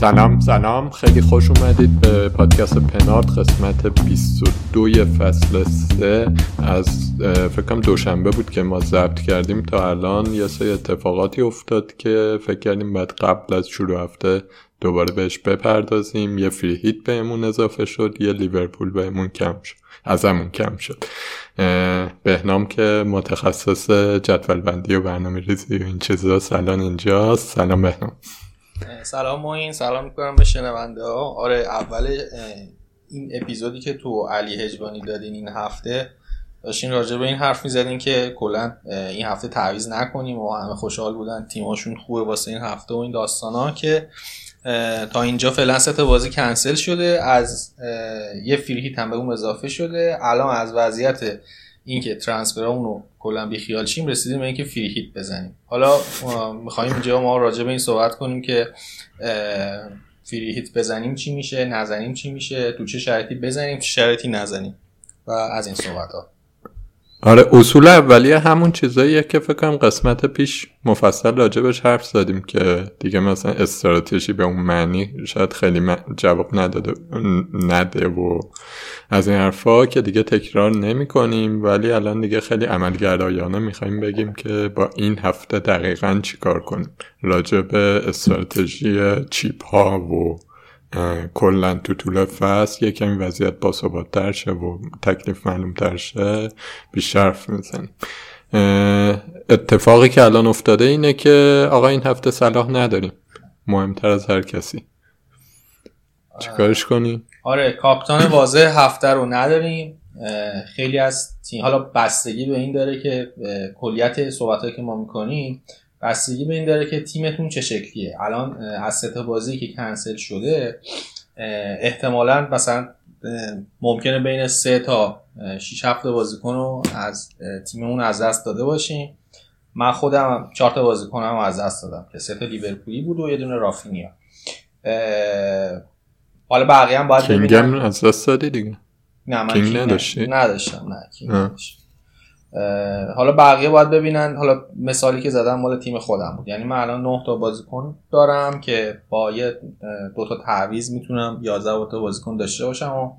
سلام سلام. خیلی خوش اومدید به پادکست پنارد قسمت 22 فصل 3 از فکرم دوشنبه بود که ما ضبط کردیم تا الان. یه سری اتفاقاتی افتاد که فکر کردیم بعد قبل از شروع هفته دوباره بهش بپردازیم. یه فری هیت بهمون اضافه شد یه لیورپول بهمون کم شد. ازمون کم شد. بهنام که متخصص جدول بندی و برنامه ریزی و این چیزا. سلام اینجاست. سلام بهنام. سلام موین سلام می‌کنم به شنونده ها. آره اول این اپیزودی که تو علی هجبانی دادین این هفته داشتین راجع به این حرف می‌زدین که کلا این هفته تعویض نکنیم و همه خوشحال بودن تیماشون خوبه واسه این هفته و این داستان ها که تا اینجا فعلا ست بازی کنسل شده از یه فریهیت هم به اون اضافه شده. الان از وضعیت اینکه ترانسفرامون کلا بی خیال شیم رسیدیم به اینکه فری هیت بزنیم. حالا می‌خوایم اینجا ما راجع به این صحبت کنیم که فری هیت بزنیم چی میشه نزنیم چی میشه تو چه شرایطی بزنیم چه شرایطی نزنیم و از این صحبت ها آره اصول اولیه همون چیزاییه که فکر کنم قسمت پیش مفصل راجبش حرف زدیم که دیگه مثلا استراتژی به اون معنی شاید خیلی جواب نداده نده و از این حرفا که دیگه تکرار نمی کنیم ولی الان دیگه خیلی عملگرایانه می‌خوایم بگیم که با این هفته دقیقا چیکار کنیم؟ راجب استراتژی چیپ ها و کلا تو طول فصل یه کمی وضعیت باثباتتر شه و تکلیف معلوم تر شه بیشتر حرف می‌زنیم. اتفاقی که الان افتاده اینه که آقا این هفته صلاح نداریم. مهمتر از هر کسی. چیکارش کنیم آره کاپتان واضح هفته رو نداریم. خیلی از تیم حالا بستگی به این داره که کلیت صحبت که ما می‌کنیم بستگی به این داره که تیمتون چه شکلیه. الان از سه بازی که کنسل شده احتمالا مثلا ممکنه بین سه تا 6 هفته بازیکن رو از تیممون از دست داده باشیم. من خودم چهار تا بازیکنم از دست دادم که سه تا لیورپولی بود و یه دونه رافینیا. حالا بقیه هم باید ببینم از دست دادی دیگه. نه من کینگ نداشتی؟ نداشتم نه کینگ نداشتم. حالا بقیه باید ببینن. حالا مثالی که زدم مال تیم خودم بود. یعنی من الان 9 تا بازیکن دارم که با یه دو تا تعویض می‌تونم 11 تا بازیکن داشته باشم و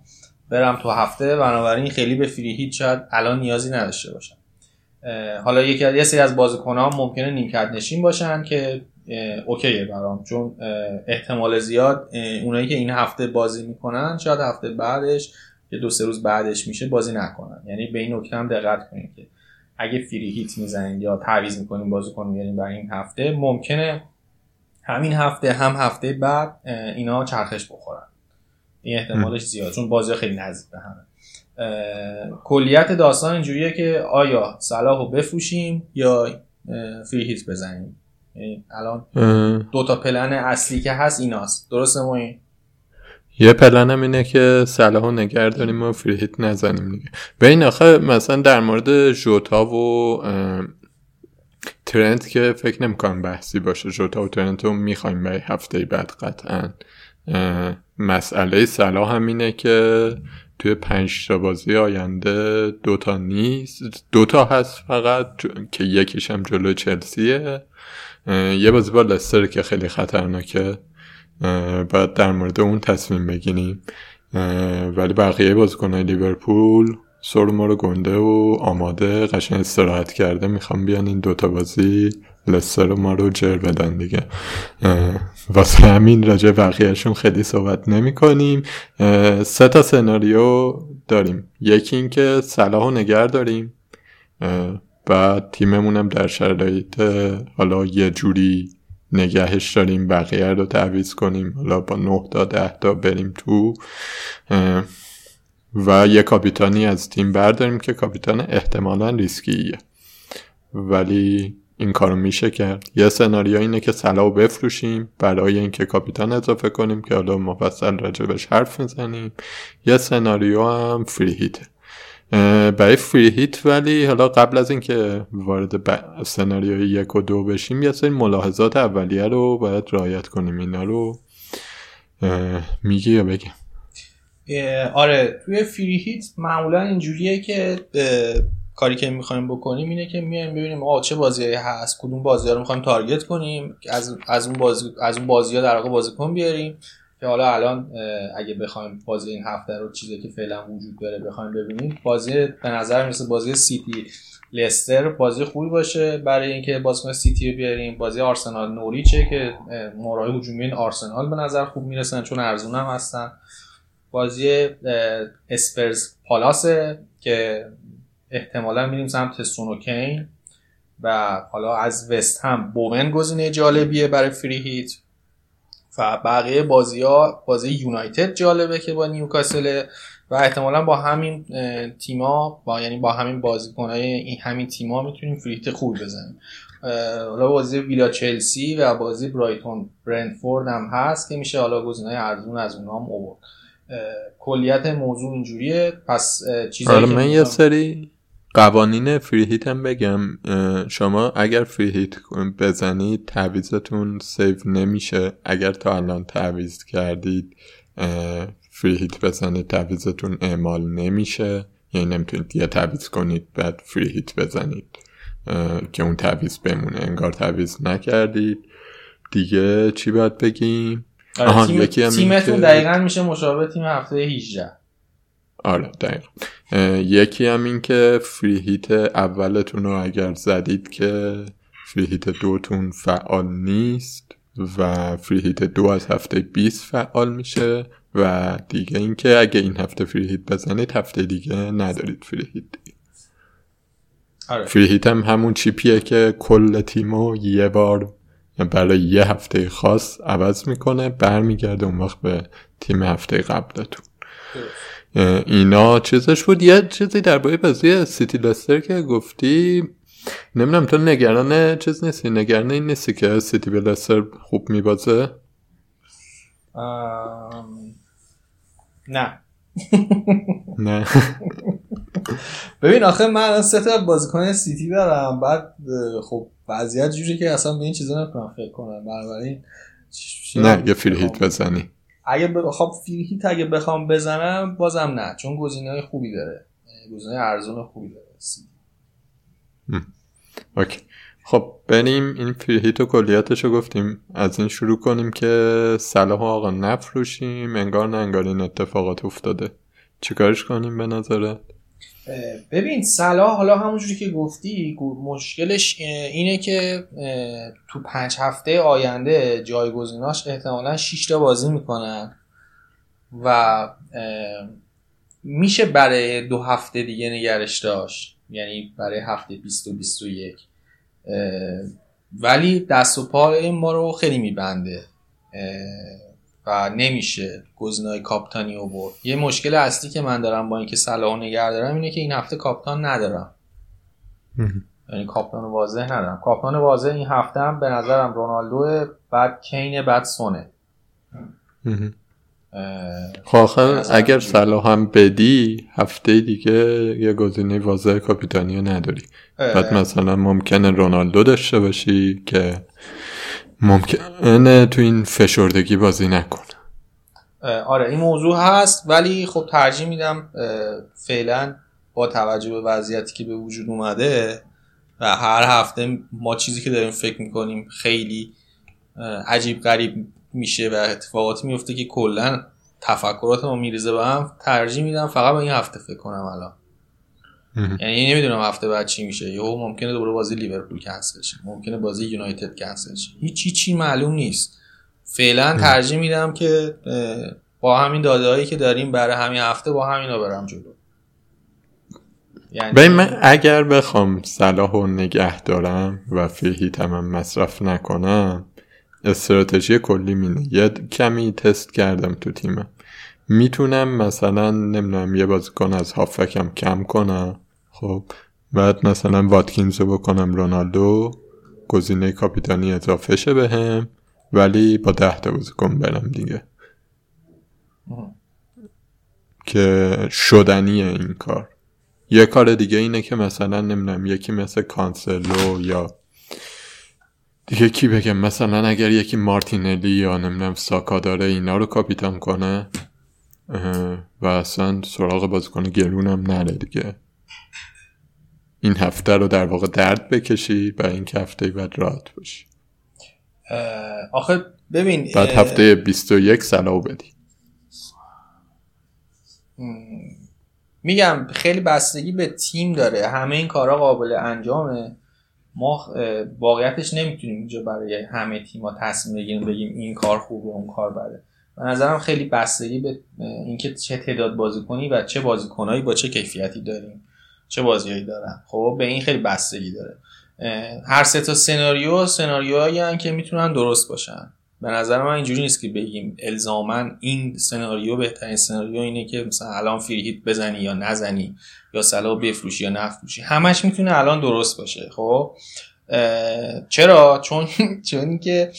برم تو هفته. بنابراین خیلی به فری هیت شاید الان نیازی نداشته باشم. حالا یکی یه سری از بازیکن ها ممکنه نیمکت نشین باشن که اوکیه برام. چون احتمال زیاد اونایی که این هفته بازی می‌کنن شاید هفته بعدش یه دو سه روز بعدش میشه بازی نکنن. یعنی به این نکته هم دقت کنید که اگه فری هیت می‌زنید یا تعویض می‌کنین بازیکن میارین برای این هفته ممکنه همین هفته هم هفته بعد اینا چرخش بخورن. این احتمالش زیاد. چون بازی خیلی نزدیک به همه. کلیت داستان اینجوریه که آیا صلاح رو بفروشیم یا فری هیت بزنیم؟ یعنی الان دو تا پلن اصلی که هست ایناست. درسته ما این یه پلنم اینه که صلاح و نگر داریم و فریهیت نزنیم دیگه. به این آخه مثلا در مورد جوتا و ترنت که فکر نمی‌کنم بحثی باشه. جوتا و ترنت رو می‌خوایم به هفته بعد قطعا. مسئله صلاح هم اینه که توی پنج تا بازی آینده دوتا نیست. دوتا هست فقط که یکیش هم جلو چلسیه. یه بازی با لستر که خیلی خطرناکه. باید در مورد اون تصمیم بگیریم. ولی بقیه بازیکنهای لیورپول سر ما رو گنده و آماده قشن استراحت کرده. می‌خوام بیان این دوتا بازی لستر ما رو جر بدن دیگه. واسه همین راجع بقیهشون خیلی صحبت نمی کنیم سه تا سناریو داریم. یکی اینکه صلاح و نگر داریم. بعد تیممونم در شرایط حالا یه جوری نگهش داریم بقیه رو تعویز کنیم حالا با نه تا ده تا بریم تو. و یه کاپیتانی از تیم برداریم که کاپیتان احتمالا ریسکیه. ولی این کارو میشه کرد. یه سناریو اینه که سلاو بفروشیم برای اینکه کاپیتان اضافه کنیم که حالا مفصل راجبش حرف می‌زنیم یه سناریو هم فری هیته. برای فری هیت ولی حالا قبل از اینکه وارد ب... سناریوی یک و دو بشیم یه سری ملاحظات اولیه رو باید رعایت کنیم. اینا رو میگی یا بگم آره توی فری هیت معمولا اینجوریه که کاری که می‌خوایم بکنیم اینه که میایم ببینیم آقا چه بازی هست کدوم بازی ها رو می‌خوایم تارگت کنیم از از اون بازی از اون بازی ها در واقع بازیکن بیاریم. که حالا الان اگه بخوایم بازی این هفته رو چیزی که فعلا وجود داره بخوایم ببینیم بازی به نظر مثل بازی سیتی لستر بازی خوبی باشه. برای اینکه بازیکن سیتی رو بیاریم بازی آرسنال نوریچه که مورای هجومی آرسنال به نظر خوب می‌رسن چون ارزون هم هستن. بازی اسپرز پالاسه که احتمالا میریم سمت سونوکین و حالا از وست هم بومن گزینه جالبیه برای فری هیت. و بقیه بازی ها بازی یونایتد جالبه که با نیوکاسل و احتمالا با همین تیما با یعنی با همین بازیکنهای این همین تیما می‌تونیم فریت خوب بزنیم. حالا بازی ویلا چلسی و بازی برایتون برندفورد هم هست که میشه حالا گزینه ارزون از اونها هم اوورد کلیت موضوع اینجوریه. پس آره من یه سری قوانین فری هیت هم بگم شما اگر فری هیت بزنید تعویضتون save نمیشه. اگر تا الان تعویض کردید free hit بزنید تعویضتون اعمال نمیشه. یعنی نمی‌تونید یه تعویض کنید بعد free hit بزنید. که اون تعویض بمونه. انگار تعویض نکردید. دیگه چی باید بگیم؟ آره تیم... تیمتون دقیقا میشه مشابه تیم هفته 18 آره دقیقا. یکی هم این که free hit اولتون رو اگر زدید که فری هیت دوتون فعال نیست و فری هیت دو از هفته 20 فعال میشه و دیگه اینکه اگه این هفته فری هیت بزنید هفته دیگه ندارید فری هیت. آره. فری هیت هم همون چیپیه که کل تیمو یه بار برای یه هفته خاص عوض می‌کنه برمیگرده اون وقت به تیم هفته قبلتون. اینا چیزش بود. یه چیزی درباره بازی سیتی لستر که گفتی نمی‌دونم تو نگران چیز نیستی؟ نگران این نیستی که سیتی به لستر خوب میبازه؟ نه. نه. ببین آخه من الان سه تا بازیکن سیتی دارم. بعد خب وضعیت جوری که اصلا به این چیزا نمی‌تونم فکر کنم. بنابراین نه یه فیل هیت بزنی. اگه بخوام فیل اگه بخوام بزنم بازم نه چون گزینه خوبی داره. گزینه ارزون خوبی داره. اوکی. خب بریم این فیل و کلیاتش رو گفتیم. از این شروع کنیم که صلاح آقا نفروشیم. انگار نه انگار این اتفاقات افتاده. چیکارش کنیم به نظرت؟ ببین صلاح حالا همونجوری که گفتی مشکلش اینه که تو پنج هفته آینده جایگزیناش احتمالا 6 تا بازی می‌کنن و میشه برای دو هفته دیگه نگرش داشت. یعنی برای هفته 20 و 21 ولی دست و پا این ما رو خیلی میبنده. و نمیشه گزینه‌های کاپتانی برد. یه مشکل اصلی که من دارم با اینکه صلاح نگه دارم اینه که این هفته کاپتان ندارم. یعنی کاپتان واضح ندارم. کاپتان واضح این هفته هم به نظرم رونالدو بعد کین بعد سونه. خب اگر صلاح هم بدی هفته دیگه یه گزینه واضح کاپیتانی نداری. بعد مثلا ممکنه رونالدو داشته باشی که ممکنه تو این فشردگی بازی نکنه آره این موضوع هست ولی خب ترجیح میدم فعلا با توجه به وضعیتی که به وجود اومده و هر هفته ما چیزی که داریم فکر می‌کنیم خیلی عجیب غریب میشه و اتفاقاتی میفته که کلا تفکرات ما میریزه به هم ترجیح میدم فقط به این هفته فکر کنم الان. یعنی نمی‌دونم هفته بعد چی میشه. یهو ممکنه دوباره بازی لیورپول کنسل شه. ممکنه بازی یونایتد کنسل شه. هیچ چی معلوم نیست. فعلا ترجیح میدم که با همین داده هایی که داریم برای همین هفته با همینا برم جلو. یعنی من اگر بخوام صلاح و نگه دارم و فیهیت هم مصرف نکنم استراتژی کلی مینه. یه کمی تست کردم تو تیمم. می‌تونم مثلا نمی‌دونم یه بازیکن از هافکم کم کنم. خب بعد مثلا واتکینز رو بکنم رونالدو گزینه کاپیتانی اضافه شه بهم ولی با ده تا بازیکن برم دیگه. که شدنیه این کار. یه کار دیگه اینه که مثلا نمی‌دونم یکی مثل کانسلو یا دیگه کی بگم مثلا اگر یکی مارتینلی یا نمی‌دونم ساکا داره اینا رو کاپیتان کنه و اصلا سراغ بازیکن گلونم نره دیگه. این هفته رو در واقع درد بکشی و این که هفته بعد راحت باشی. آخه ببین بعد هفته 21 سلاو بدی. میگم خیلی بستگی به تیم داره. همه این کارا قابل انجامه. ما واقعیتش نمی‌تونیم اینجا برای همه تیما تصمیم بگیریم بگیم این کار خوبه اون کار بده. به نظرم خیلی بستگی به اینکه چه تعداد بازی کنی و چه بازیکنایی با چه کیفیتی داریم. چه بازیهایی دارن. خب به این خیلی بستگی داره. هر سه تا سناریو سناریوهایی که می‌تونن درست باشن. به نظر من اینجوری نیست که بگیم الزاما این سناریو بهترین سناریو اینه که مثلا الان فری بزنی یا نزنی یا سلا بفروشی یا نفروشی. همش می‌تونه الان درست باشه. خب؟ چرا؟ چون چون که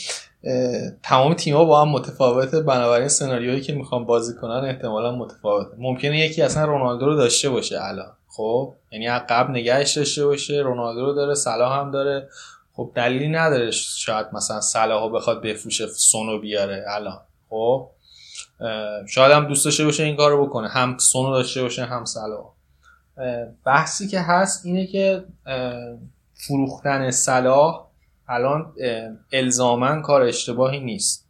تمام تیم‌ها با هم متفاوته. بنابراین سناریویی که می‌خوان بازی کنن احتمالا متفاوته. ممکنه یکی اصلا رونالدو رو داشته باشه الان. خب یعنی قبل نگهش داشته باشه رونالدو رو داره صلاح هم داره. خب دلیلی نداره شاید مثلا صلاحو بخواد بفروشه سونو بیاره الان. خب شاید هم دوست داشته باشه این کارو بکنه هم سونو داشته باشه هم صلاح. بحثی که هست اینه که فروختن صلاح الان الزاما کار اشتباهی نیست.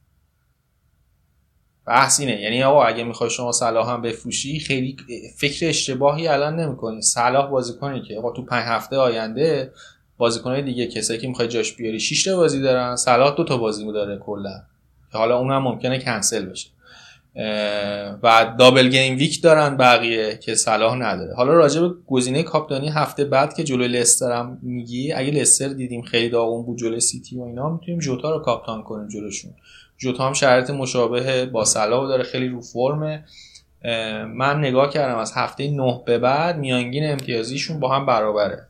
بحث اینه. یعنی آقا اگه می‌خوای شما صلاح هم بفروشی خیلی فکر اشتباهی الان نمی‌کنی. صلاح بازیکنی که آقا تو پنج هفته آینده بازیکنهای دیگه کسایی که می‌خوای جاش بیاری 6 تا بازی دارن صلاح دو تا بازی داره کلا. که حالا اونم ممکنه کنسل بشه. و دابل گیم ویک دارن بقیه که صلاح نداره. حالا راجع به گزینه کاپتانی هفته بعد که جلوی لستر هم میگی اگه لستر دیدیم خیلی داغون بود جلوی سیتی و اینا می‌تونیم جوتا رو کاپتان کنیم جلوشون. جوتا هم شرایط مشابه با صلاح داره خیلی رو فرمه. من نگاه کردم از هفته نه به بعد میانگین امتیازیشون با هم برابره.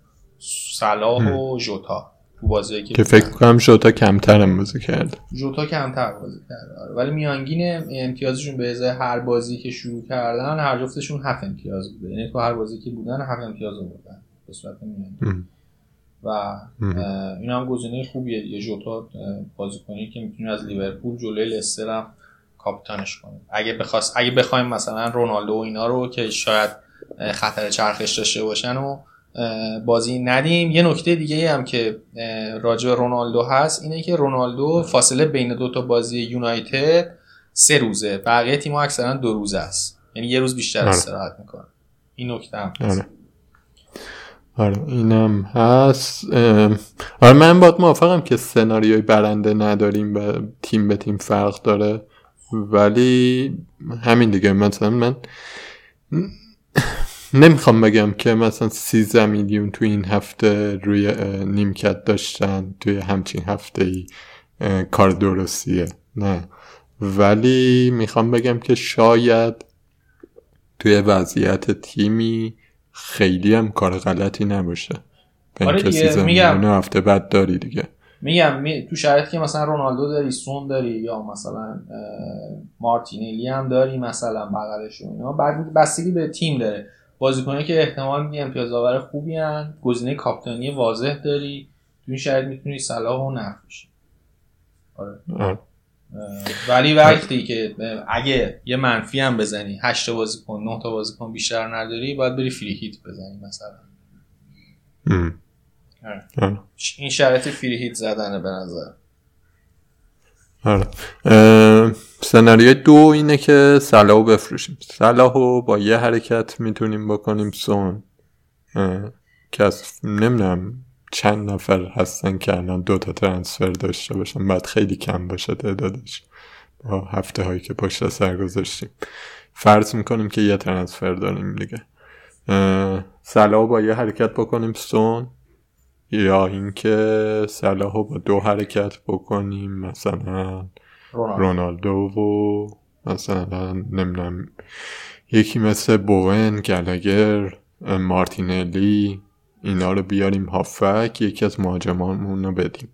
صلاح و جوتا تو بازی که فکر کنم جوتا کمتر بازی کرد. جوتا کمتر بازی کرده آره. ولی میانگین امتیازشون به ازای هر بازی که شروع کردن هر جفتشون هفت امتیاز بوده. یعنی تو هر بازی که بودن هفت امتیاز بودن به صورت میانگین. و این هم گزینه خوبیه. یه جوتا بازیکنی که می‌تونه از لیورپول جلوی لستر هم کاپیتانش کنه اگه بخواست اگه بخوایم مثلا رونالدو و اینا رو که شاید خطر چرخش داشته باشن و بازی ندیم یه نکته دیگه هم که راجع رونالدو هست اینه که رونالدو فاصله بین دو تا بازی یونایتد سه روزه. بقیه تیم اکثرا دو روزه است. یعنی یه روز بیشتر آره. استراحت می‌کنه این نکته هم هست. آره. اینم هست. آره من باید موافقم که سناریوی برنده نداریم و تیم به تیم فرق داره. ولی همین دیگه مثلا من نمی‌خوام بگم که مثلا 13 میلیون تو این هفته روی نیمکت داشتن توی همچین هفته ای کار درستیه. نه. ولی می‌خوام بگم که شاید توی وضعیت تیمی خیلی هم کار غلطی نباشه. به آره دیگه میگم. هفته بعد داری دیگه. میگم می... تو شرایطی که مثلا رونالدو داری سون داری یا مثلا مارتینلی هم داری مثلا بغلش اینا بعد بستگی به تیم داره. بازیکنایی که احتمال میدی امتیاز آور خوبی هن گزینه کاپیتانی واضح داری تو این شرایط می‌تونی صلاح و نفروشی آره. ولی وقتی که اگه یه منفی هم بزنی 8 تا بازیکن 9 تا بازیکن بیشتر نداری باید بری فری هیت بزنی مثلا. آره. این شرایط فری هیت زدنه به نظر. آره. سناریوی دو اینه که سلاحو بفروشیم. سلاحو با یه حرکت می‌تونیم بکنیم سون. که از نمی‌دونم. چند نفر هستن که الان دو تا ترانسفر داشته باشن. بعد خیلی کم باشه تعدادش. با هفته هایی که پشت سر گذاشتیم. فرض می‌کنیم که یه ترانسفر داریم دیگه. سلاح با یه حرکت بکنیم سون. یا اینکه سلاح با دو حرکت بکنیم مثلا رونالدو. و مثلا نمی‌دونم یکی مثل بوون گلگر مارتینلی. اینا رو بیاریم هافک یکی از مهاجمانمون رو بدیم.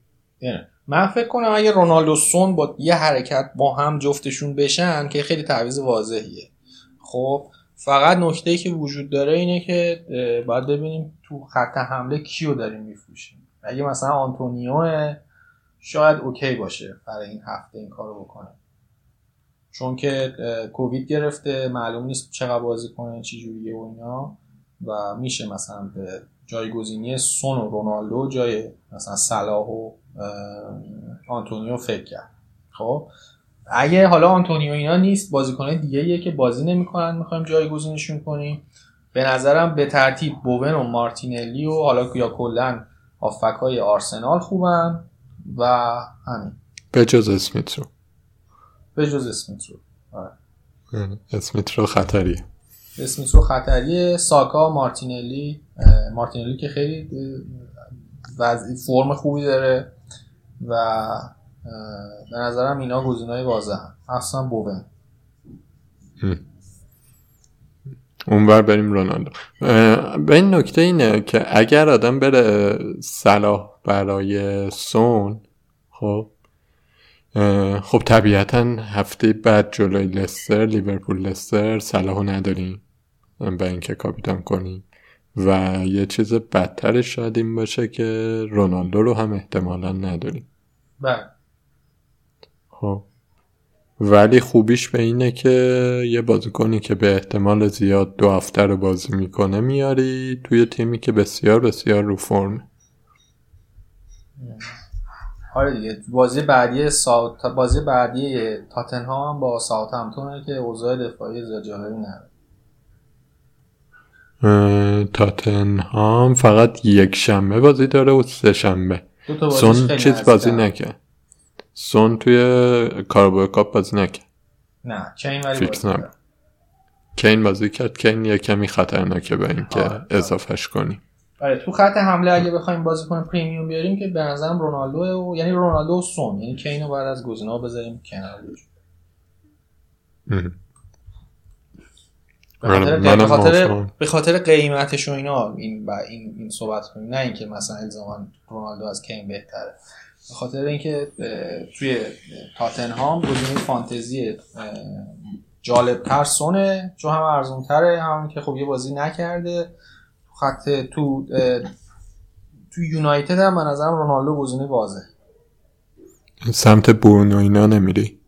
من فکر کنم اگه رونالدو سون با یه حرکت با هم جفتشون بشن که خیلی تعویض واضحیه. خب فقط نکته که وجود داره اینه که باید ببینیم تو خط حمله کیو داریم میفروشیم. اگه مثلا آنتونیو شاید اوکی باشه برای این هفته این کارو بکنه. چون که کووید گرفته معلوم نیست چقدر بازی کنه چی جوریه و اینا. و میشه مثلا به جایگزینی سون و رونالدو جای مثلا صلاح و آنتونیو فکر کرد. خب؟ اگه حالا آنتونیو اینا نیست بازیکن دیگه یه که بازی نمی‌کنن می‌خوایم جایگزینشون کنیم. به نظرم به ترتیب بوون و مارتینلی و حالا یا کلا هافک های آرسنال خوبن و همین. به جز اسمیت رو. به جز اسمیت رو. آره. اسمیت رو خطریه. اسمیت رو خطریه ساکا مارتینلی مارتینلی که خیلی وضعی فرم خوبی داره و به نظرم اینا گزینه‌های واضح هم اصلا بوون اونور بریم رونالدو. به این نکته اینه که اگر آدم بره صلاح برای سون خب خب طبیعتا هفته بعد جلوی لستر لیورپول لستر صلاحو نداریم. به اینکه کاپیتان کنیم و یه چیز بدترش شاید این باشه که رونالدو رو هم احتمالا نداریم بله. خب. ولی خوبیش به اینه که یه بازیکنی که به احتمال زیاد دو هفته رو بازی می‌کنه میاری توی تیمی که بسیار بسیار رو فرم آره دیگه. بازی بعدی ساوت بازی بعدی تاتنهام با ساوت همتونه که اوضاع دفاعی زیاد جالبی نداره. تاتنهام فقط یک شنبه بازی داره و سه شنبه. سون چیز بازی نکرد سون توی کاربوی کاپ بازی نکرد نه کین ولی بازی کین بازی کرد کین یه کمی خطرناکه به اینکه. اضافهش کنیم آره تو خط حمله اگه بخوایم بازی کنیم پریمیوم بیاریم که به نظرم رونالدو و یعنی رونالدو و سون. یعنی کین رو بعد از گزینه‌ها بذاریم کنار. به خاطر به خاطر قیمتش و اینا این با این این صحبت کنیم. نه اینکه مثلا الزاما رونالدو از کین بهتره. به خاطر اینکه توی تاتنهام گزینه فانتزی جالب تر سونه چون هم ارزون تره هم که خب یه بازی نکرده. خط تو تو یونایتد هم به نظرم رونالدو گزینه واضح سمت برونو اینا نمیری؟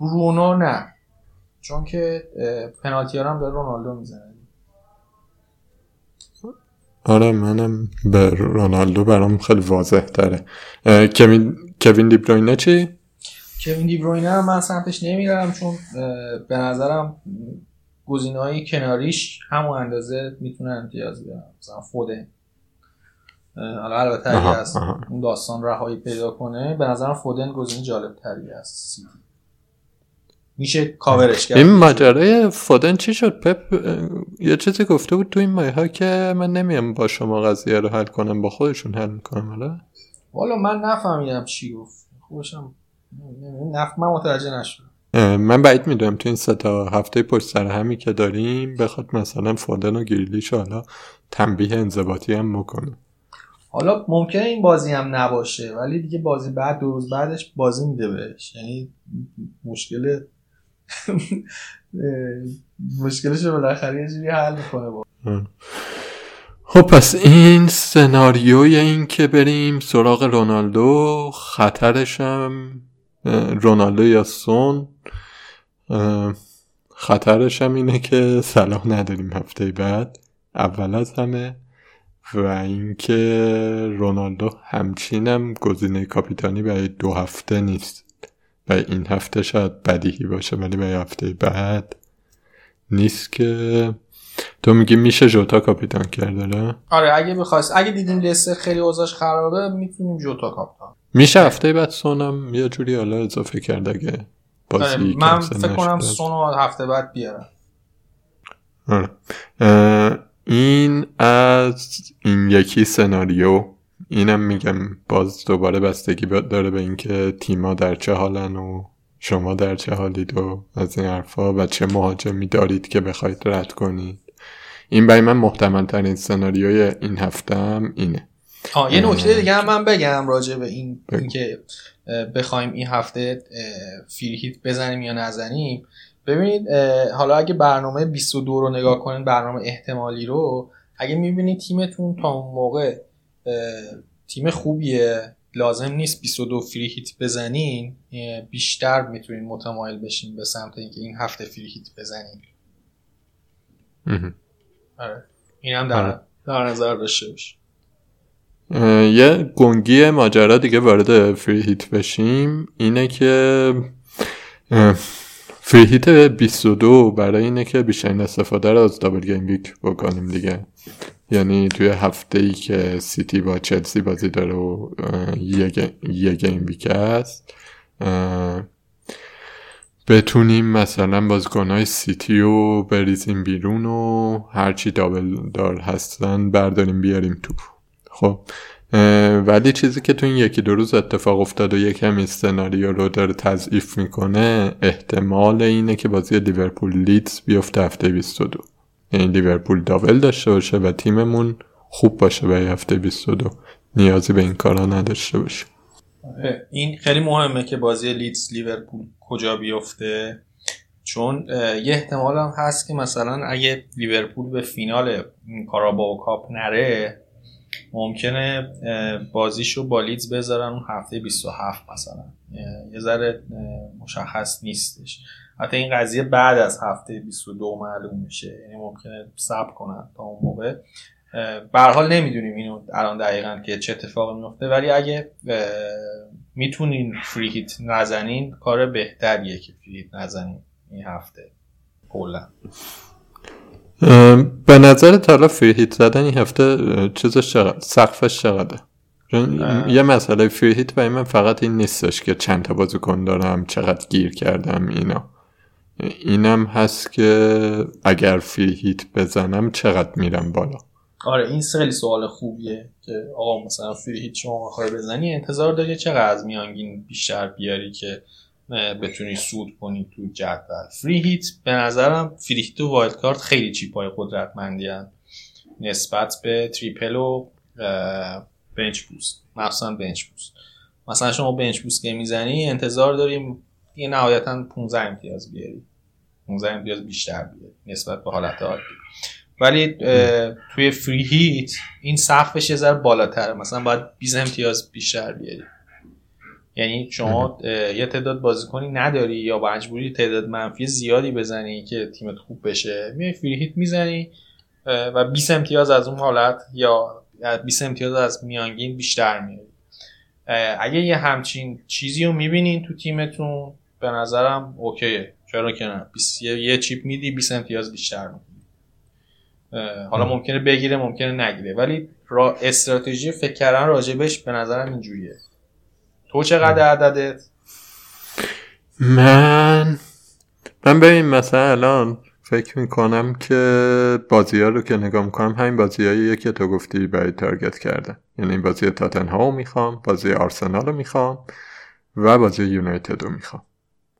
برونو نه. چون که پنالتی هم داره رونالدو می‌زنه. آره منم به رونالدو برام خیلی واضح تره. کوین کوین دیبروینه چی؟ کوین دیبروینه من سمتش نمیرم چون به نظرم های کناریش همون اندازه می‌تونن امتیاز بیارن مثلا فودن حالا البته اگه از اون داستان رهایی پیدا کنه به نظرم فودن گزینه جالب تری است میشه کاورش کرد. این ماجرای فودن چی شد؟ پپ یه چیزی گفته بود تو این مایه ها که من نمیم با شما قضیه رو حل کنم با خودشون حل می‌کنم حالا والا من نفهمیدم چی گفت. خوشم نف... من متوجه نشدم. من بعید می‌دونم تو این سه تا هفته پشت سر همی که داریم بخواد مثلا فودن و گریلیش حالا تنبیه انضباطی هم بکنه. حالا ممکنه این بازی هم نباشه ولی دیگه بازی بعد دو روز بعدش بازی میده بهش. یعنی مشکل مشکلش رو بالاخره یه جوری حل می‌کنه با. خب پس این سناریوی این که بریم سراغ رونالدو خطرشم رونالدو یا سون خطرشم اینه که صلاح نداریم هفته بعد اول از همه و اینکه رونالدو همچینم گزینه کاپیتانی برای دو هفته نیست. و این هفته شاید بدیهی باشه ولی به هفته بعد نیست که. تو میگی میشه جوتا کاپیتان کرده آره؟ اگه بخواست اگه دیدیم لستر خیلی اوضاعش خرابه می‌تونیم جوتا کاپیتان میشه هفته بعد سونم یه جوری حالا اضافه کرد اگه بازی آره من فکر کنم سونو هفته بعد بیارم آره. این از این یکی سناریو اینم میگم باز دوباره بستگی داره به اینکه تیما در چه حالن و شما در چه حالید و از این حرفا و چه مهاجمی دارید که بخواید رد کنید. این برای من محتمل ترین سناریوی این هفتم اینه. آه یه نکته دیگه هم من بگم راجع به این اینکه بخوایم این هفته فیری بزنیم یا نزنیم. ببینید حالا اگه برنامه 22 رو نگاه کنید برنامه احتمالی رو اگه می‌بینید تیمتون تا اون موقع تیم خوبیه. لازم نیست 22 فری هیت بزنین. بیشتر می‌تونین متمایل بشین به سمت اینکه این هفته فری هیت بزنین. آره. این هم در, آره. در نظر داشته باش. یه گنگی ماجرا دیگه وارد فری هیت بشیم. اینه که فری هیت 22 برای اینه که بیشترین استفاده رو از دابل گیم ویک بکنیم دیگه. یعنی توی هفته ای که سیتی با چلسی بازی داره و یه game week است بتونیم مثلا بازیکنهای سیتی رو بریزیم بیرون و هرچی double دار هستن برداریم بیاریم تو. خب ولی چیزی که تو این یکی دو روز اتفاق افتاد و یکم این سناریو رو داره تضعیف می‌کنه احتمال اینه که بازی لیورپول لیدز بیفته هفته 22 یعنی لیورپول دابل داشته باشه و تیممون خوب باشه به هفته 22 نیازی به این کارا نداشته باشه. این خیلی مهمه که بازی لیدز لیورپول کجا بیفته. چون یه احتمال هم هست که مثلا اگه لیورپول به فینال کاراباو کاپ نره ممکنه بازیشو با لیدز بذارن اون هفته 27 مثلا. یه ذره مشخص نیستش. حتی این قضیه بعد از هفته 22 معلوم میشه. یعنی ممکنه صبر کنن تا اون موقع. به حال نمی‌دونیم اینو الان دقیقا که چه اتفاقی میفته. ولی اگه می‌تونین فری هیت نزنین کار بهتریه که فری هیت نزنین این هفته. کلا. به نظر حالا فری هیت زدن این هفته چیزش چقدر سقفش چقدره؟ یه مسئله فری هیت برای من فقط این نیستش که چند تا بازیکن دارم چقدر گیر کردم اینا. اینم هست که اگر free hit بزنم چقدر میرم بالا. آره این خیلی سوال خوبیه که آقا مثلا free hit شما می‌خوای بزنی انتظار داری چقدر از میانگین بیشتر بیاری که بتونی سود کنی تو جدول. free hit به نظرم free hit و wild card خیلی chip ای قدرتمندی. نسبت به triple و bench boost. مخصوصا bench boost. مثلا شما bench boost که می‌زنی انتظار داریم یه نهایتا 15 امتیاز بیاری. 15 امتیاز بیشتر بیاری نسبت به حالت عادی. ولی توی فری هیت این سقفش یه ذره بالاتره. مثلا باید 20 امتیاز بیشتر بیاری. یعنی شما یه تعداد بازیکنی نداری یا مجبوری تعداد منفی زیادی بزنی که تیمت خوب بشه. میای فری هیت می‌زنی و 20 امتیاز از اون حالت یا 20 امتیاز از میانگین بیشتر میاری. اگه یه همچین چیزی رو می‌بینین تو تیمتون به نظرم اوکیه. چرا که نه؟ یه چیپ میدی 20 امتیاز بیشتر میدی حالا ممکنه بگیره ممکنه نگیره. ولی را استراتژی فکر کردن راجبش به نظرم اینجوریه. تو چقدر عددت؟ من من ببین مثلا الان فکر می‌کنم که بازی ها رو که نگاه می‌کنم همین بازی که تو گفتی برای تارگت کردن. یعنی بازی تاتن ها رو می‌خوام بازی آرسنال رو می‌خوام و بازی یونایتد رو می‌خوام.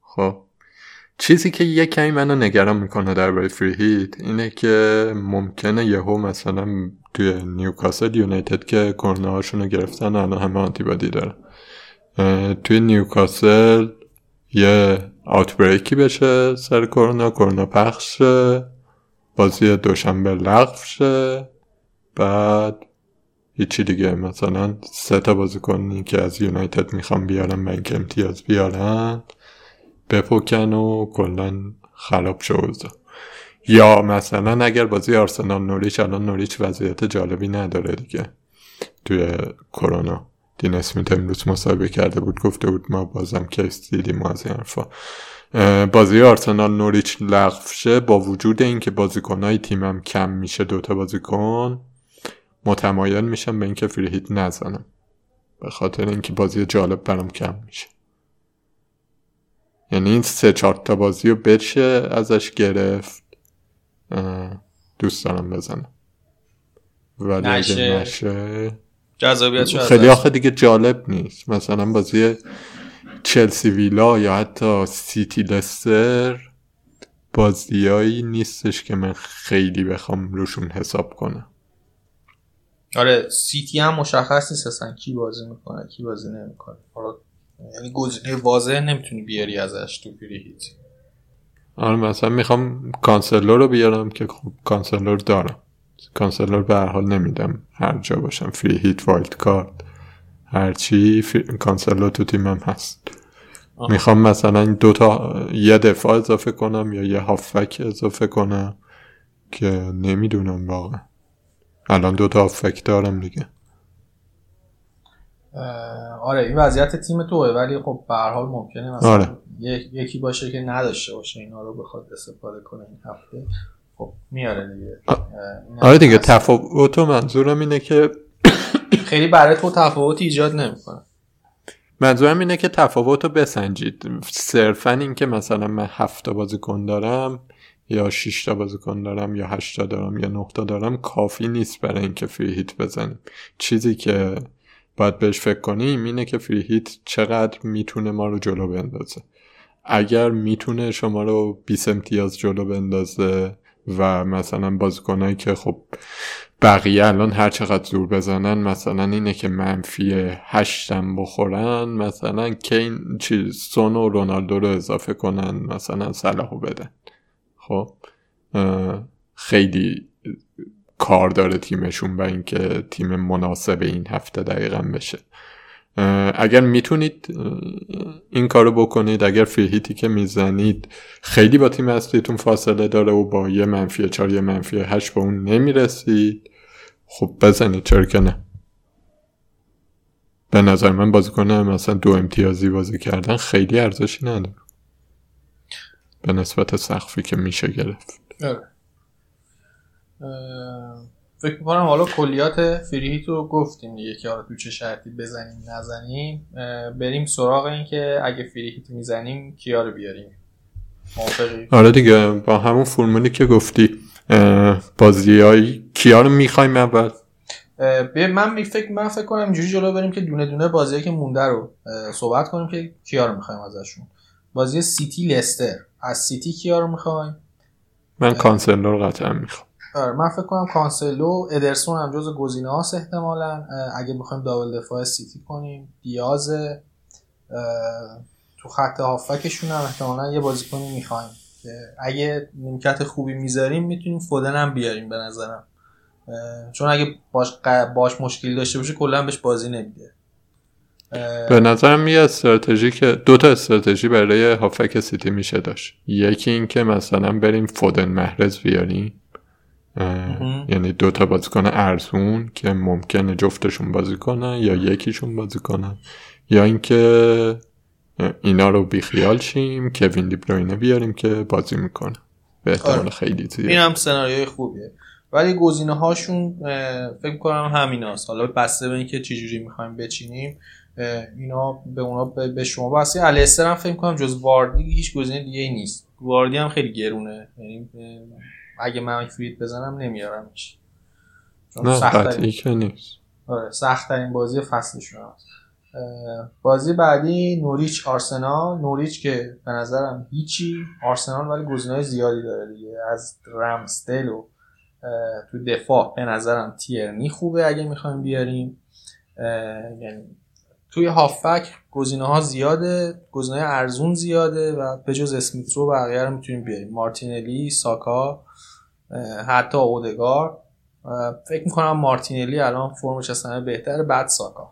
خب؟ چیزی که یه کمی منو نگران می‌کنه درباره فری هیت اینه که ممکنه یهو مثلا توی نیوکاسل یونایتد که کرونا هاشون رو گرفتن الان همه آنتیبادی داره توی نیوکاسل یه آوتبریکی بشه سر کرونا کرونا پخش بازی دوشنبه لغو شه بعد هیچی دیگه. مثلا سه تا بازیکنی که از یونایتد می‌خوام بیارم بنک امتیاز بیارن بپکن و کلا خراب شوزه یا مثلا اگر بازی آرسنال نوریچ الان نوریچ وضعیت جالبی نداره دیگه توی کرونا. دین اسمیت امروز مصاحبه کرده بود گفته بود ما بازم کیس دیدیم از این حرفا. بازی آرسنال نوریچ لغو شه با وجود اینکه بازیکنهای تیمم کم میشه دوتا بازیکن متمایل میشم به اینکه فری هیت نزنم. به خاطر اینکه بازی جالب برام کم میشه. یعنی این سه چهار تا بازی رو بشه ازش گرفت. دوست دارم بزنم. ولی اگه نشه خیلی آخه دیگه جالب نیست. مثلا بازی چلسی ویلا یا حتی سیتی لستر بازیایی نیستش که من خیلی بخوام روشون حساب کنم. آره سیتی هم مشخص نیست اصلا کی بازی می‌کنه کی بازی نمی‌کنه. حالا یعنی گزینه واضح نمی‌تونی بیاری ازش تو hit. آره مثلا می‌خوام کانسلو رو بیارم که خب کانسلو دارم. کانسلو به هر حال نمیدم. هر جا باشم. free hit wild card هرچی کانسلو تو تیمم هست. می‌خوام مثلا دو تا یه دفاع اضافه کنم یا یه هافبک اضافه کنم که نمی‌دونم واقعا. الان دو تا هافک دارم دیگه. آره این وضعیت تیم توه ولی خب به هر حال ممکنه مثلا آره. یکی باشه که نداشته باشه اینا رو بخواد استفاده کنه این هفته. خب میاره دیگه. آره دیگه تفاوت منظورم اینه که خیلی برای تو تفاوت ایجاد نمی‌کنه. منظورم اینه که تفاوت رو بسنجید. صرفا این که مثلا من هفت بازیکن دارم یا 6 تا بازیکن دارم یا 8 تا دارم یا 9 تا دارم کافی نیست برای اینکه فری هیت بزنیم. چیزی که باید بهش فکر کنیم اینه که فری هیت چقدر می‌تونه ما رو جلو بندازه. اگر می‌تونه شما رو 20 امتیاز جلو بندازه و مثلا بازیکنایی که خب بقیه الان هر چقدر زور بزنن مثلا اینه که منفی هشتم بخورن مثلا کین چیز سون و رونالدو رو اضافه کنن مثلا صلاحو بدن. خب خیلی کار داره تیمشون و اینکه تیم مناسب این هفته دقیقا بشه. اگر می‌تونید این کارو بکنید اگر فیهیتی که می‌زنید خیلی با تیم اصلیتون فاصله داره و با یه منفی چار یه منفی هشت به اون نمی‌رسید. خب بزنید چرا که نه. به نظر من بازی کنه مثلا دو امتیازی بازی کردن خیلی ارزشی نداره. به نسبت سخفی که میشه گرفت. آره. فکر می‌کنم حالا کلیات فریهیت رو گفتیم دیگه که حالا تو چه شرطی بزنیم نزنیم. بریم سراغ این که اگه فریهیت می‌زنیم کیا رو بیاریم؟ آره دیگه با همون فرمولی که گفتی. بازی کیا رو می‌خوایم اول؟ من فکر من فکر کنم اینجوری جلو بریم که دونه دونه بازی که مونده رو صحبت کنیم که کیا رو می‌خوایم ازشون. بازی سیتی لستر. از سیتی کیا رو می‌خوایم؟ من کانسلو قطعا می‌خوام. آره من فکر کنم کانسلو ادرسون هم جز گزینه هاست احتمالا. اگه بخوایم double دفاع سیتی کنیم دیاز تو خط هافبکشون هم احتمالا یه بازیکنی می‌خوایم. اگه نیمکت خوبی می‌ذاریم می‌تونیم فودن هم بیاریم به نظرم. چون اگه باش, باش مشکلی داشته باشه کلا بهش بازی نمیده. به نظرم یه استراتژی که دو تا استراتژی برای هافک سیتی میشه داشت. یکی این که مثلا بریم فودن محرز بیاریم. یعنی دو تا بازیکن ارزون که ممکنه جفتشون بازی کنن یا یکیشون بازی کنن. یا اینکه اینا رو بیخیال شیم کوین دیبروینه بیاریم که بازی می‌کنه. به احتمال آره. خیلی زیاد. این هم سناریوی خوبیه. ولی گزینه هاشون فکر کنم همین هست. حالا بسته به اینکه چجوری می‌خوایم بچینیم اینا به اونا به شما بسی الیستر هم فکر کنم جز واردی هیچ گزینه دیگه نیست. واردی هم خیلی گرونه. یعنی اگه من فریت بزنم نمیارمش. نه قطعی که نیست. آره سخت ترین بازی فصلشون هست. بازی بعدی نوریچ آرسنال. نوریچ که به نظرم هیچی آرسنال ولی گزینه‌های زیادی داره دیگه. از رمستل و تو دفاع به نظرم تیرنی خوبه اگه می‌خوایم بیاریم. یعنی توی هافک گزینه ها زیاده گزینه ارزون زیاده و به جز اسمیت رو بقیه رو می‌تونیم بیاریم. مارتینلی ساکا حتی اودگار. فکر می‌کنم مارتینلی الان فرمش اصلا بهتره بعد ساکا.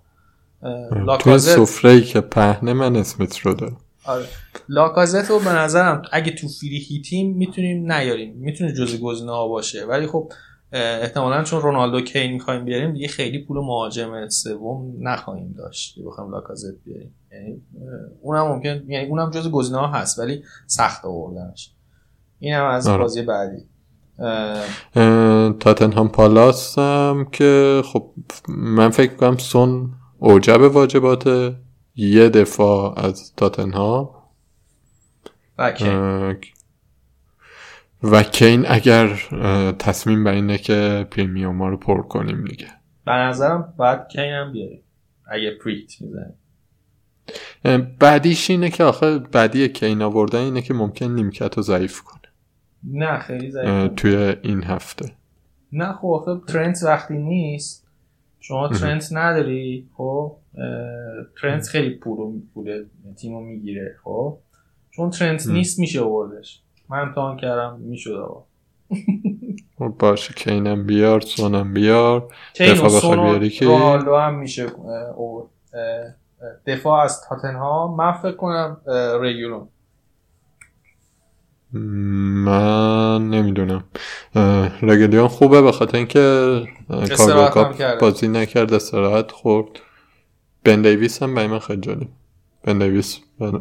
لاکازت سفره که پهنه من اسمیت رو دارم. آره. لاکازت رو به نظرم اگه تو فری هیتیم می‌تونیم نیاریم. می‌تونه جزء گزینه ها باشه. ولی خب احتمالا چون رونالدو کین می‌خوایم بیاریم دیگه خیلی پول مهاجم سوم نخواهیم داشت که بخوایم لاکازت بیاریم. یعنی اونم ممکن یعنی اونم جزء گزینه ها هست ولی سخت آوردنش. اینم از آره. بازی بعدی. تاتنهام پالاس هم که خب من فکر کنم سون اوجب واجبات یه دفاع از تاتنهام. و کین. اگر تصمیم بر اینه که پریمیوم ما رو پر کنیم دیگه. به نظرم باید کین هم بیاریم اگه پریت می‌زنیم بعدیش اینه که آخه بعدی کین آوردن اینه که ممکن نیمکت رو ضعیف کنه. نه خیلی ضعیف توی این هفته. نه خب آخه ترنت وقتی نیست شما ترنت نداری خب؟ ترنت خیلی پول پول تیمو می‌گیره خب؟ چون ترنت نیست میشه آوردش. من امتحان کردم می‌شد آقا. خب باشه کینم بیار سونم بیار. دفاع بخوای بیاری که رونالدو هم میشه دفاع از تاتنهام. من فکر کنم رگیولون من نمی‌دونم. رگلیون خوبه به خاطر اینکه کارگاه بازی نکرد استراحت خورد. بن دیویس هم برای من خیلی جالب. بن دیویس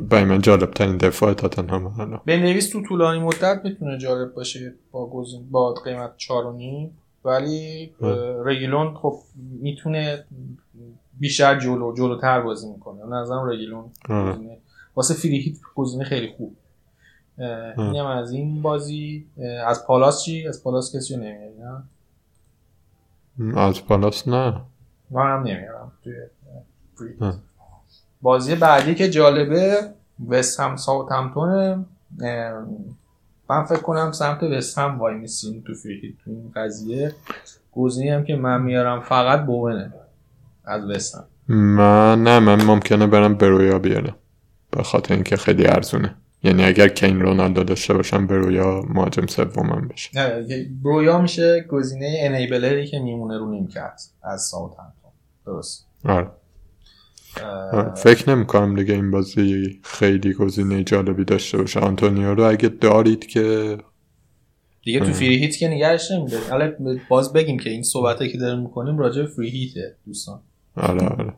برای من جالب ترین دفاع تاتنهام الان. بن دیویس تو طولانی مدت می‌تونه جالب باشه با گزین با قیمت 4 و نیم. ولی رگیلون خب می‌تونه بیشتر جلو جلوتر بازی می‌کنه. نظرم رگیلون واسه فری هیت گزینه خیلی خوب. اینم از این بازی. از پالاس چی؟ از پالاس کسی رو نمیاری نه؟ از پالاس نه. من هم نمیارم توی بازی بعدی که جالبه وست هم ساوت همتونه من فکر کنم سمت وست هم وای میسین تو فری تو این قضیه. گزینه هم که من میارم فقط بوونه از وست هم. من نه من ممکنه برم برویا بیارم به خاطر اینکه خیلی ارزونه. یعنی اگر کین رونالدو داشته باشم برویا مهاجم سومم بشه. برویا میشه گزینه انیبلری که میمونه رو نیمکت از ساوثهمپتون درست. آره. فکر نمی کنم دیگه این بازی خیلی گزینه جالبی داشته باشه. آنتونیو رو اگه دارید که دیگه تو فری hit که نگرش نمیده. حالا باز بگیم که این صحبته که داریم می‌کنیم راجع به free hit ه دوستان. آره آره.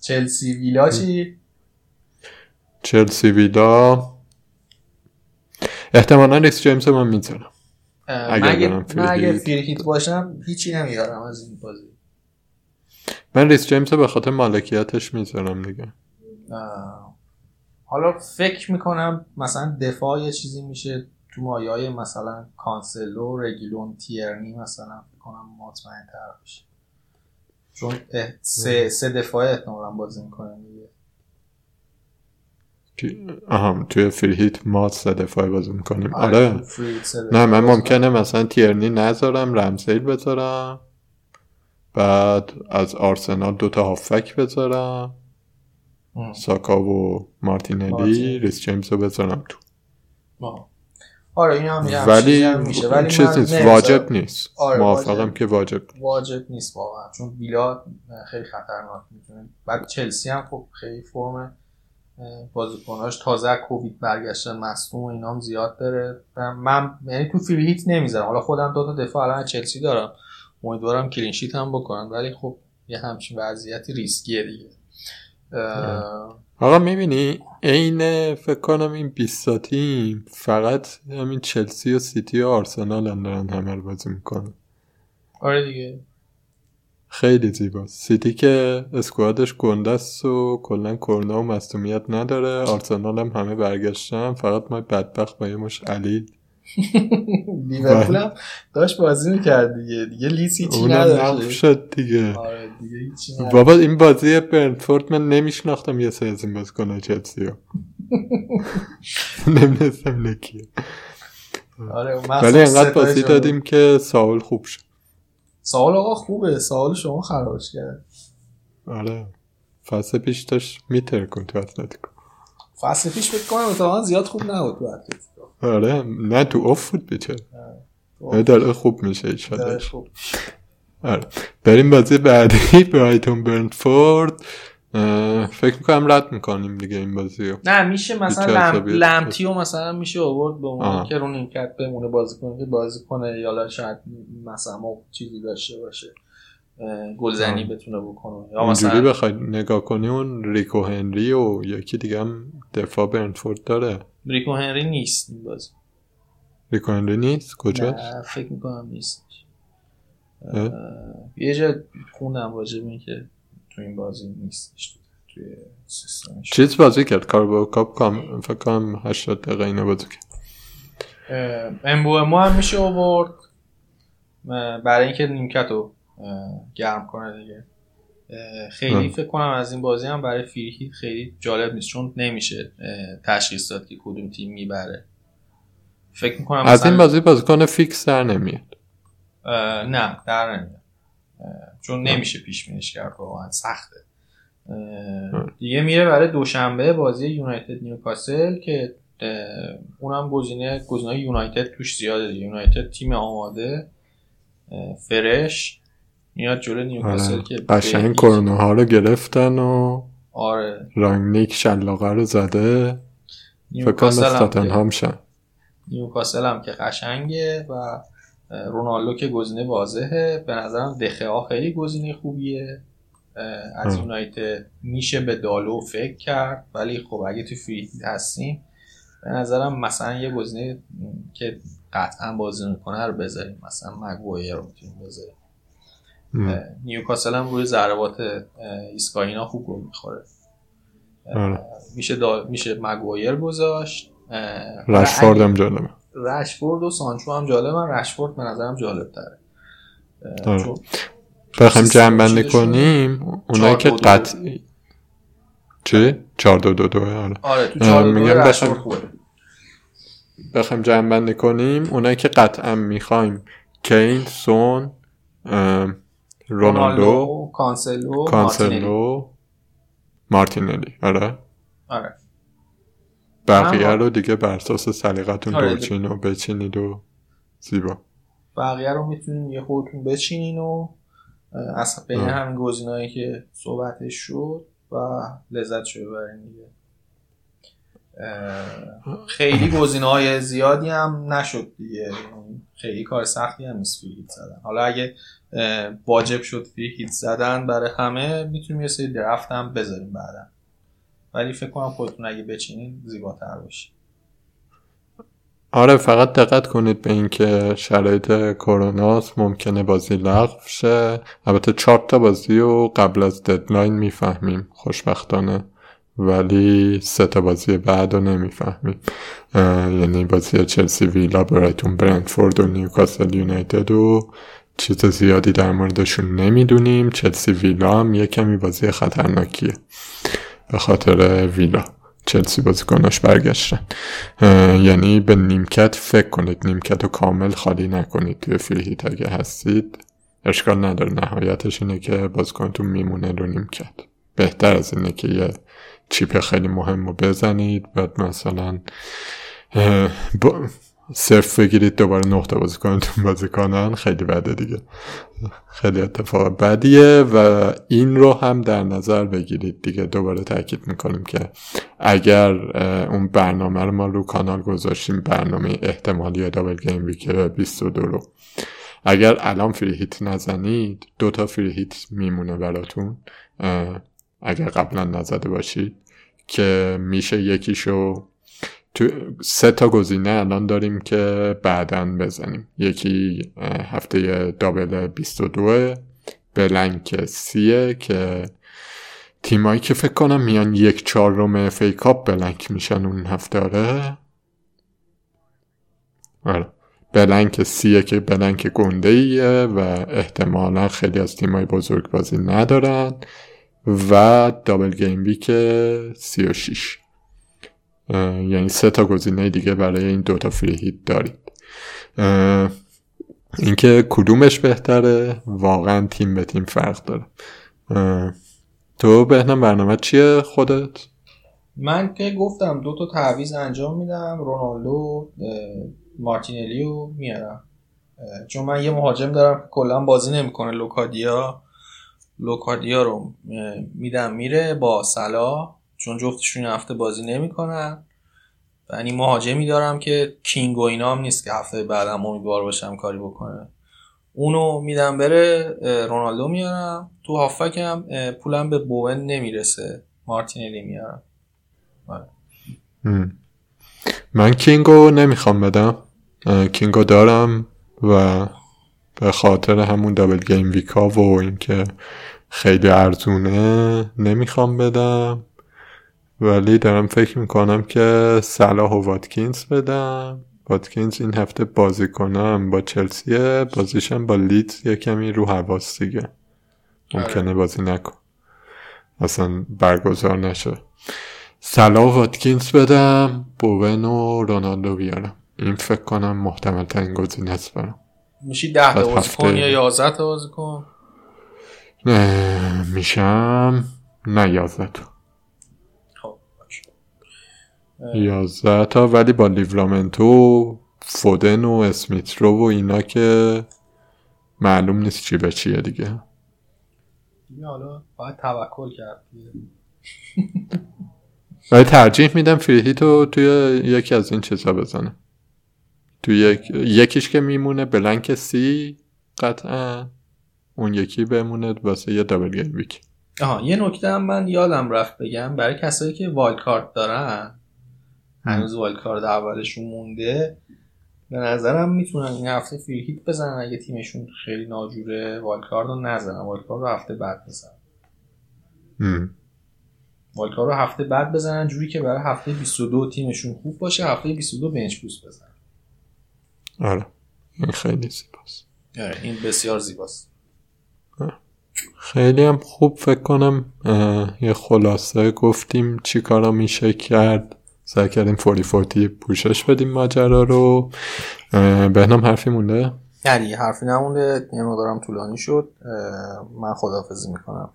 چلسی ویلا چی؟ چلسی ویلا. احتمالا ریس جیمز من می‌ذارم اگر من اگر free hit باشم هیچی نمیارم از این بازی. من ریس جیمز به خاطر مالکیتش می‌ذارم دیگه. حالا فکر می‌کنم مثلا دفاع یه چیزی میشه تو مایه های مثلا کانسلو رگیلون تیرنی مثلا فکر کنم مطمئن تر بشه. چون سه, سه دفاع احتمالا بازی می‌کنن دیگه. آها توی فریهیت ما سه دفاعی بازی می‌کنیم. آره, آره. نه من ممکنه مثلا تیرنی نذارم رمزیل بذارم بعد از آرسنال دوتا هافک بذارم. ساکا و مارتینلی ریس جیمز رو بذارم تو. آره این هم ولی میشه. ولی چیز نیست واجب نیست. آره موافقم که واجب واجب نیست واقعا. چون ویلا خیلی خطرناک می‌تونه. بعد چلسی هم خب خیلی فرم بازیکناش تازه کووید برگشتن مصدوم و اینام زیاد داره. من یعنی تو Free Hit نمی‌ذارم. حالا خودم دو تا دفاع الان چلسی دارم. امیدوارم clean sheet هم بکنن ولی خب یه همچین وضعیتی ریسکیه دیگه. آقا می‌بینی؟ عین فکر کنم این 20 تیم فقط همین چلسی و سیتی و آرسنال هم دارن همه رو بازی می‌کنن. آره دیگه. خیلی زیباست سیتی که اسکوادش گنده است و کلا کرونا و مصومیت نداره. آرسنال هم همه برگشتن. فقط ما بدبخت با یه مش علیل لیورپول هم داشت بازی می‌کرد دیگه. دیگه لیسی چی نداشت؟ شد دیگه. آره دیگه بابا این بازی برنفورد من نمیشناختم یه سه از این باز کنه چلسی رو نمی‌دونستم نکیه آره ولی انقدر بازی دادیم که ساول خوب شد. سوال آقا خوبه. سوال شما خرابش کرد. آره. فصل پیش داشت میتر کن تو اتلتیکو. فصل پیش فکر کنم اتفاقا زیاد خوب نبود تو اتلتیکو. آره. نه تو اوف بود بیچاره آره داره خوب میشه ایشالا آره. بریم بازی بعدی. برایتون برنفورد. فکر می‌کنم رد می‌کنیم دیگه این بازی رو. نه میشه مثلا لم... لمتیو مثلا میشه آورد به اون که رو نیمکت بمونه بازی کنه که بازی کنه یا شاید مثلا چیزی داشته باشه گلزنی بتونه بکنه. یا مثلا بخوای نگاه کنی اون ریکو هنری و یکی دیگه هم دفاع برنفورد داره. ریکو هنری نیست این بازی. ریکو هنری نیست؟ کجاست فکر می‌کنم نیست یه جا خوندم واجب این که تو این بازی نیستش توی سیستمش. چیز بازی کرد؟ کاربو کاپ کام فکر کنم 80 دقیقه اینو بازی کرد امبو هم میشه آورد. برای اینکه نیمکت رو گرم کنه دیگه. خیلی فکر کنم از این بازی هم برای فیری خیلی جالب نیست چون نمیشه تشخیص داد که کدوم تیم می‌بره. فکر می‌کنم از این بازی بازیکن فیکس در نمیاد. نه در نمیاد. چون نمیشه پیش بینیش کرد واقعا سخته. دیگه میره برای دوشنبه بازی یونایتد نیوکاسل که اونم گزینه گزینه یونایتد توش زیاده یونایتد تیم آماده fresh میاد جلو نیوکاسل آره. که قشنگ کرونا ها رو گرفتن و آره. رانگنیک شلاقه رو زده. فکر کنم هم شن نیوکاسل هم که قشنگه و رونالدو که گزینه واضحه. به نظرم دخه خیلی گزینه خوبیه. از یونایتد میشه به دالو فکر کرد ولی خب اگه تو فری هستیم به نظرم مثلا یه گزینه که قطعا بازی می‌کنه رو بذاریم. مثلا مگوایر رو می‌تونیم بذاریم. نیوکاسل هم روی ضربات ایسکاینا خوب گل می‌خوره. آره. میشه میشه مگوایر گذاشت. رشفورد هم جالبه. رشفورد و سانچو هم جالبه من رشفورد به نظرم جالب آره. بخوایم جمع بنده کنیم اونایی که قطعی چی؟ چار دو دو دو آره. آره تو دو دو بخوایم جمع بنده کنیم اونایی که قطعا می‌خوایم کین سون رونالدو کانسلو کانسلو مارتینلی آره. آره. بقیه رو دیگه بر اساس سلیقتون آره. دوچین و بچینید و زیبا. بقیه رو می‌تونین یه خودتون بچینین و از بین همین گزینه‌ای که صحبتش شد و لذت شو ببرین دیگه. خیلی گزینه های زیادی هم نشد دیگه. خیلی کار سختی هم نیست فری زدن. حالا اگه واجب شد فری هیت زدن برای همه می‌تونیم یه سری درفت هم بذاریم بعدا. ولی فکر کنم خودتون اگه بچینین زیباتر باشه. آره فقط دقت کنید به اینکه شرایط کروناست ممکنه بازی لغو شه. البته چهار تا بازی و قبل از ددلاین می‌فهمیم خوشبختانه. ولی سه تا بازی بعد رو نمی‌فهمیم. یعنی بازی چلسی ویلا برایتون برندفورد و نیوکاسل یونایتد و چیز زیادی در موردشون نمی‌دونیم. چلسی ویلا هم یه کمی بازی خطرناکیه. به خاطر ویلا. چلسی بازیکناش برگشتن. یعنی به نیمکت فکر کنید. نیمکت رو کامل خالی نکنید توی فریهیت اگه هستید. اشکال نداره. نهایتش اینه که بازیکنتون میمونه رو نیمکت. بهتر از اینه که یه چیپ خیلی مهم رو بزنید. بعد مثلا صرف بگیرید دوباره نقطه بازی کنتون بازی کنن خیلی بده دیگه. خیلی اتفاق بدیه و این رو هم در نظر بگیرید دیگه. دوباره تاکید می‌کنیم که اگر اون برنامه رو ما رو کانال گذاشتیم برنامه احتمالی دابل گیم ویک 22 رو. اگر الان فری هیت نزنید دوتا فری هیت میمونه براتون. اگر قبلا نزده باشید که میشه یکیشو تو سه تا گزینه الان داریم که بعدا بزنیم. یکی هفته double 22 blank سیه که تیمایی که فکر کنم میان یک چهارم FA Cup blank میشن اون هفته آره. آره. blank سیه که blank گنده ایه و احتمالا خیلی از تیمای بزرگ بازی ندارن و دابل گیم ویک 36 یعنی سه تا گزینه دیگه برای این دوتا فری هیت دارید. اینکه کدومش بهتره واقعا تیم به تیم فرق داره. تو بهنم برنامه چیه خودت؟ من که گفتم دو تا تعویز انجام میدم رونالدو مارتینلی میارم. چون من یه مهاجم دارم که کلا بازی نمی‌کنه لوکادیا. لوکادیا رو میدم میره با صلاح چون جفتشون هفته بازی نمی‌کنن. یعنی مهاجمی دارم که کینگ و اینا نیست که هفته بعدم امیدوار باشم کاری بکنه. اونو میدم بره رونالدو میارم. تو هافکم پولم به بوئن نمی‌رسه. مارتینلی میارم. آره. من کینگو نمی‌خوام بدم. کینگو دارم و به خاطر همون دابل گیم ویکا و اینکه خیلی ارزونه نمی‌خوام بدم. ولی دارم فکر می‌کنم که صلاح و واتکینز بدم. واتکینز این هفته بازی کنم با چلسیه بازیشم با لیدز یه کمی رو حواس دیگه. ممکنه آره. بازی نکن. اصلا برگزار نشه. سلا واتکینز بدم بوون و رونالدو بیارم. این فکر کنم محتمل ترین گزینه است برام. میشی ده تا بازی کن یا یازده تا بازی کن؟ میشم نه یازده تا. 11 تا ولی با لیورامنتو فودن و اسمیترو و اینا که معلوم نیست چی به چیه دیگه. حالا باید توکل کرد ولی ترجیح میدم Free Hit تو توی یکی از این چیزا بزنه. توی یک... یکیش که میمونه blank سی قطعا اون یکی بمونه واسه یه double gameweek. آها یه نکته هم من یادم رفت بگم برای کسایی که wild card دارن هنوز wild card اولشون مونده. به نظرم می‌تونن این هفته Free Hit بزنن. اگه تیمشون خیلی ناجوره wild card رو نزنن. wild card رو هفته بعد بزنن. wild card رو هفته بعد بزنن جوری که برای هفته 22 تیمشون خوب باشه هفته 22 bench boost بزنن. آره. این خیلی زیباست. آره این بسیار زیباست. خیلی هم خوب فکر کنم یه خلاصه گفتیم چی کارا میشه کرد. سعی کردیم فوری فوتی پوشش بدیم ماجرا رو. بهنام حرفی مونده؟ نه حرفی نمونده یه مقدارم طولانی شد. من خداحافظی می‌کنم.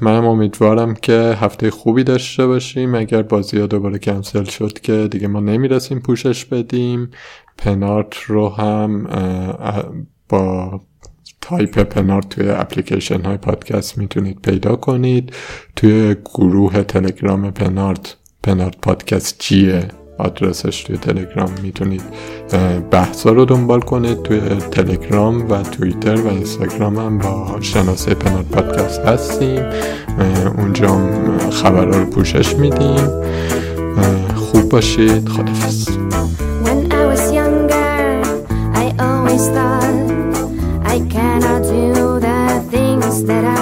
منم امیدوارم که هفته خوبی داشته باشیم. اگر بازی ها دوباره کنسل شد که دیگه ما نمی‌رسیم پوشش بدیم. پنارت رو هم با هایپرپنار توی اپلیکیشن های پادکست می‌تونید پیدا کنید. توی گروه تلگرام پنارت پنارت پادکست چیه؟ آدرسش توی تلگرام می‌تونید بحثا رو دنبال کنید. توی تلگرام و توییتر و اینستاگرام هم با شناسه پنارت پادکست هستیم. اونجا خبرها رو پوشش میدیم. خوب باشید. خدافز When I was younger, I always thought Can I do the things that I